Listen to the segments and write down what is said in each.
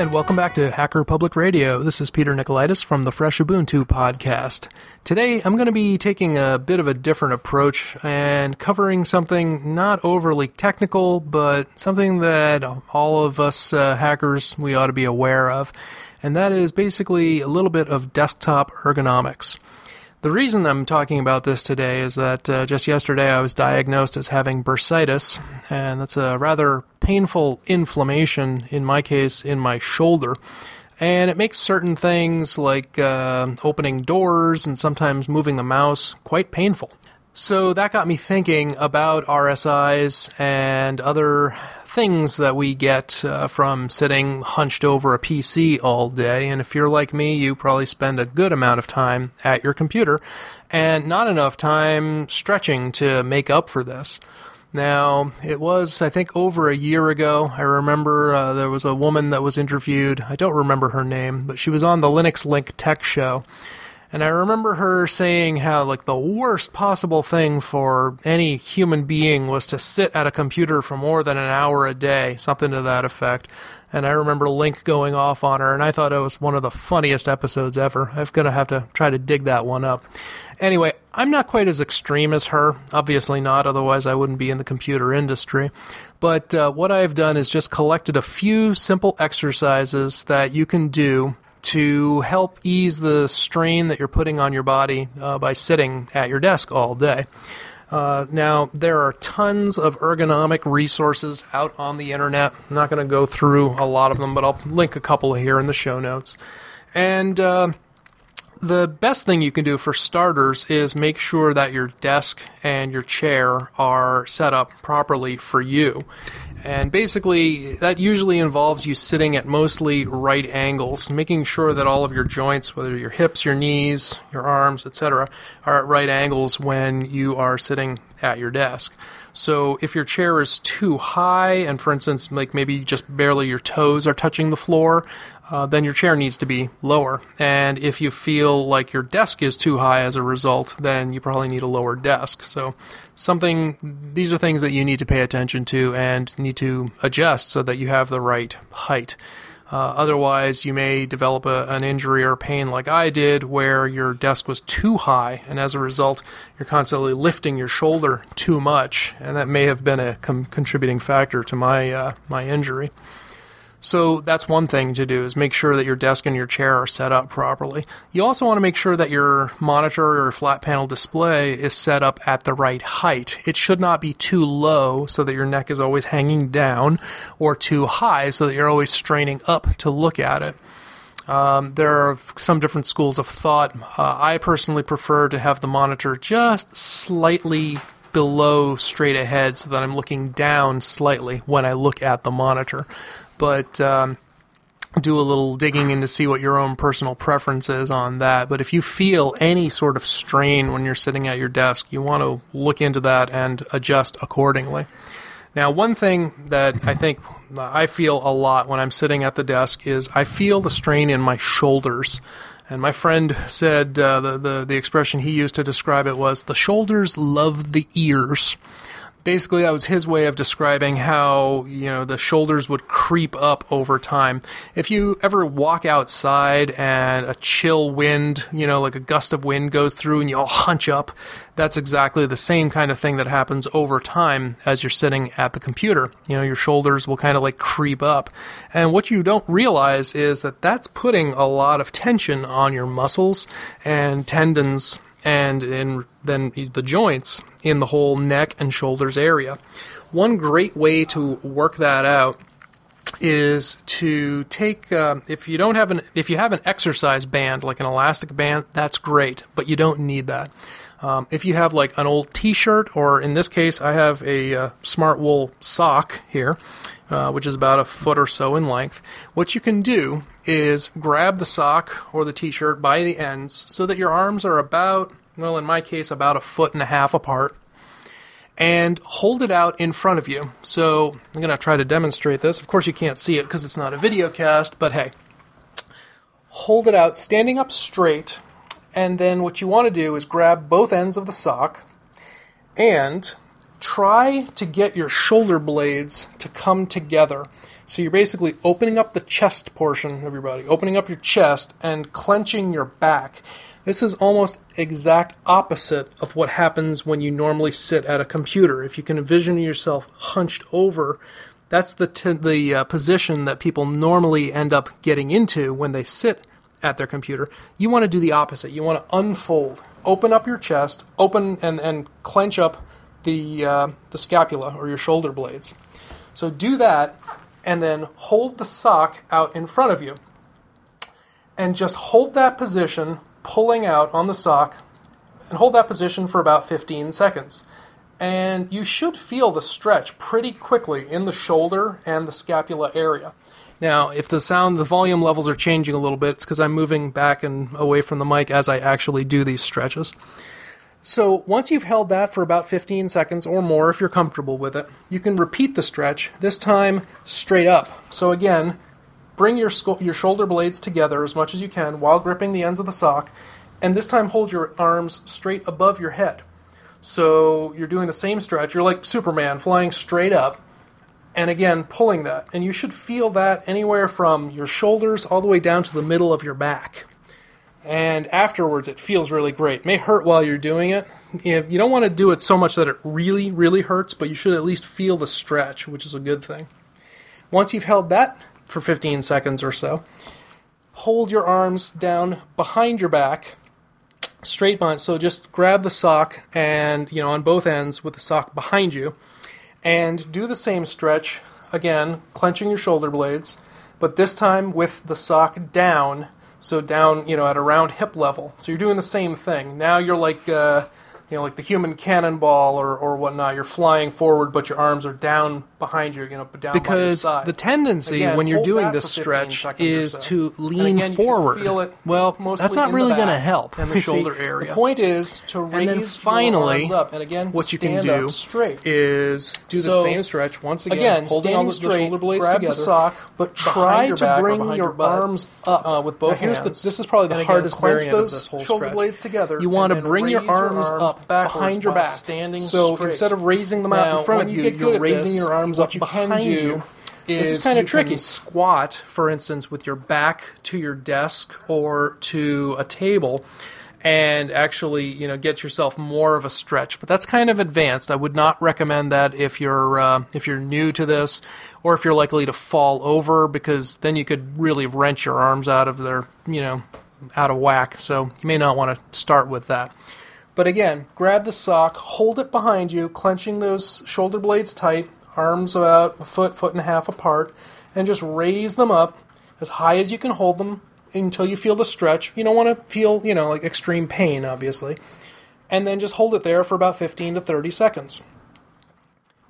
And welcome back to Hacker Public Radio. This is Peter Nikolaidis from the Fresh Ubuntu podcast. Today I'm going to be taking a bit of a different approach and covering something not overly technical, but something that all of us uh, hackers we ought to be aware of, and that is basically a little bit of desktop ergonomics. The reason I'm talking about this today is that uh, just yesterday I was diagnosed as having bursitis, and that's a rather painful inflammation, in my case, in my shoulder. And it makes certain things like uh, opening doors and sometimes moving the mouse quite painful. So that got me thinking about RSIs and other things that we get uh, from sitting hunched over a PC all day. And if you're like me, you probably spend a good amount of time at your computer and not enough time stretching to make up for this. Now, it was, I think, over a year ago. I remember uh, there was a woman that was interviewed. I don't remember her name, but she was on the Linux Link Tech Show and I remember her saying how, like, the worst possible thing for any human being was to sit at a computer for more than an hour a day, something to that effect. And I remember Linc going off on her, and I thought it was one of the funniest episodes ever. I'm going to have to try to dig that one up. Anyway, I'm not quite as extreme as her. Obviously not, otherwise, I wouldn't be in the computer industry. But uh, what I've done is just collected a few simple exercises that you can do to help ease the strain that you're putting on your body uh, by sitting at your desk all day. Uh, now, there are tons of ergonomic resources out on the internet. I'm not going to go through a lot of them, but I'll link a couple here in the show notes. And uh, the best thing you can do for starters is make sure that your desk and your chair are set up properly for you. And basically, that usually involves you sitting at mostly right angles, making sure that all of your joints, whether your hips, your knees, your arms, etc., are at right angles when you are sitting at your desk. So if your chair is too high, and for instance, like maybe just barely your toes are touching the floor, uh, then your chair needs to be lower. And if you feel like your desk is too high as a result, then you probably need a lower desk. So something, these are things that you need to pay attention to and need to adjust so that you have the right height. Uh, otherwise, you may develop a, an injury or pain like I did, where your desk was too high, and as a result, you're constantly lifting your shoulder too much, and that may have been a com- contributing factor to my uh, my injury. So that's one thing to do is make sure that your desk and your chair are set up properly. You also want to make sure that your monitor or flat panel display is set up at the right height. It should not be too low so that your neck is always hanging down or too high so that you're always straining up to look at it. Um, there are some different schools of thought. Uh, I personally prefer to have the monitor just slightly below straight ahead so that I'm looking down slightly when I look at the monitor but um, do a little digging in to see what your own personal preference is on that. But if you feel any sort of strain when you're sitting at your desk, you want to look into that and adjust accordingly. Now, one thing that I think I feel a lot when I'm sitting at the desk is I feel the strain in my shoulders. And my friend said uh, the, the the expression he used to describe it was the shoulders love the ears basically that was his way of describing how you know the shoulders would creep up over time. If you ever walk outside and a chill wind you know like a gust of wind goes through and you all hunch up that's exactly the same kind of thing that happens over time as you're sitting at the computer. You know your shoulders will kind of like creep up. And what you don't realize is that that's putting a lot of tension on your muscles and tendons and in then the joints in the whole neck and shoulders area. One great way to work that out is to take uh, if you don't have an if you have an exercise band like an elastic band that's great but you don't need that um, if you have like an old t-shirt or in this case i have a uh, Smartwool sock here uh, which is about a foot or so in length what you can do is grab the sock or the t-shirt by the ends so that your arms are about well, in my case, about a foot and a half apart, and hold it out in front of you. So I'm going to try to demonstrate this. Of course, you can't see it because it's not a video cast, but hey, hold it out standing up straight, and then what you want to do is grab both ends of the sock and try to get your shoulder blades to come together. So you're basically opening up the chest portion of your body, opening up your chest and clenching your back. This is almost exact opposite of what happens when you normally sit at a computer. If you can envision yourself hunched over, that's the t- the uh, position that people normally end up getting into when they sit at their computer. You want to do the opposite. You want to unfold, open up your chest, open and and clench up the uh, the scapula or your shoulder blades. So do that, and then hold the sock out in front of you, and just hold that position, pulling out on the sock, and hold that position for about 15 seconds. And you should feel the stretch pretty quickly in the shoulder and the scapula area. Now, if the sound, the volume levels are changing a little bit, it's because I'm moving back and away from the mic as I actually do these stretches. So once you've held that for about 15 seconds or more, if you're comfortable with it, you can repeat the stretch, this time straight up. So again, bring your, sco- your shoulder blades together as much as you can while gripping the ends of the sock, and this time hold your arms straight above your head. So you're doing the same stretch, you're like Superman flying straight up, and again pulling that. And you should feel that anywhere from your shoulders all the way down to the middle of your back and afterwards it feels really great. It may hurt while you're doing it. You don't want to do it so much that it really, really hurts, but you should at least feel the stretch, which is a good thing. Once you've held that for 15 seconds or so, hold your arms down behind your back, straight behind. So just grab the sock and, you know, on both ends with the sock behind you, and do the same stretch, again, clenching your shoulder blades, but this time with the sock down so down, you know, at around hip level. So you're doing the same thing. Now you're like, uh, you know, like the human cannonball or, or whatnot. You're flying forward, but your arms are down behind you, you know, down because the tendency again, when you're doing this stretch is so. to lean again, forward. well, that's not really going to help. And the shoulder area. The point is to raise and then finally, up, and again, what you can do straight. is do so, the same stretch once again, again holding all the, straight, shoulder blades grab together, the sock, but try your to bring your, your, arms up uh, with both now, here's hands. The, this is probably the hardest variant of this whole shoulder stretch. blades together. You want to bring your arms, arms up behind your back, standing so straight. instead of raising them now, out in front of you, you, good raising this, your arms up behind behind you. Is this is kind of tricky. Squat, for instance, with your back to your desk or to a table, and actually, you know, get yourself more of a stretch. But that's kind of advanced. I would not recommend that if you're uh, if you're new to this, or if you're likely to fall over, because then you could really wrench your arms out of their, you know, out of whack. So you may not want to start with that. But again, grab the sock, hold it behind you, clenching those shoulder blades tight, arms about a foot, foot and a half apart, and just raise them up as high as you can hold them until you feel the stretch. You don't want to feel, you know, like extreme pain, obviously. And then just hold it there for about 15 to 30 seconds.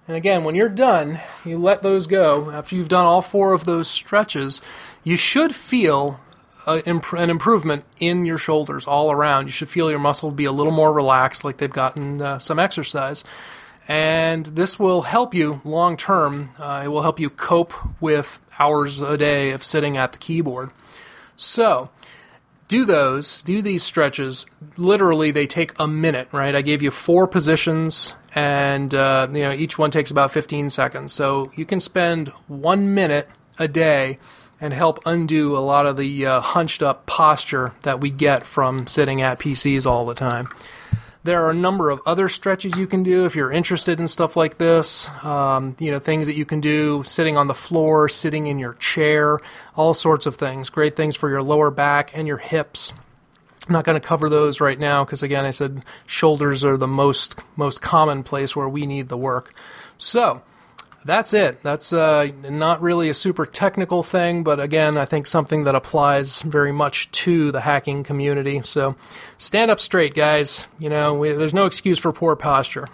And again, when you're done, you let those go. After you've done all four of those stretches, you should feel a, an improvement in your shoulders all around. You should feel your muscles be a little more relaxed, like they've gotten uh, some exercise. And this will help you long term. Uh, it will help you cope with hours a day of sitting at the keyboard. So, do those, do these stretches. Literally, they take a minute, right? I gave you four positions, and uh, you know each one takes about 15 seconds. So you can spend one minute a day and help undo a lot of the uh, hunched up posture that we get from sitting at PCs all the time. There are a number of other stretches you can do if you're interested in stuff like this. Um, you know, things that you can do sitting on the floor, sitting in your chair, all sorts of things. Great things for your lower back and your hips. I'm not going to cover those right now because, again, I said shoulders are the most most common place where we need the work. So, that's it. That's uh, not really a super technical thing, but again, I think something that applies very much to the hacking community. So stand up straight, guys. You know, we, there's no excuse for poor posture.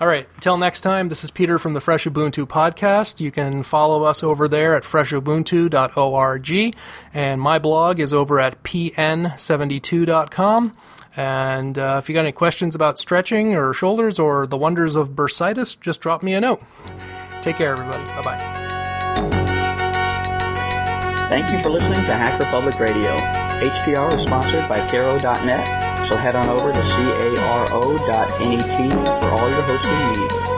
All right, until next time, this is Peter from the Fresh Ubuntu podcast. You can follow us over there at freshubuntu.org, and my blog is over at pn72.com. And uh, if you got any questions about stretching or shoulders or the wonders of bursitis, just drop me a note. Take care, everybody. Bye bye. Thank you for listening to Hacker Public Radio. HPR is sponsored by Caro.net, so head on over to caro.net for all your hosting needs.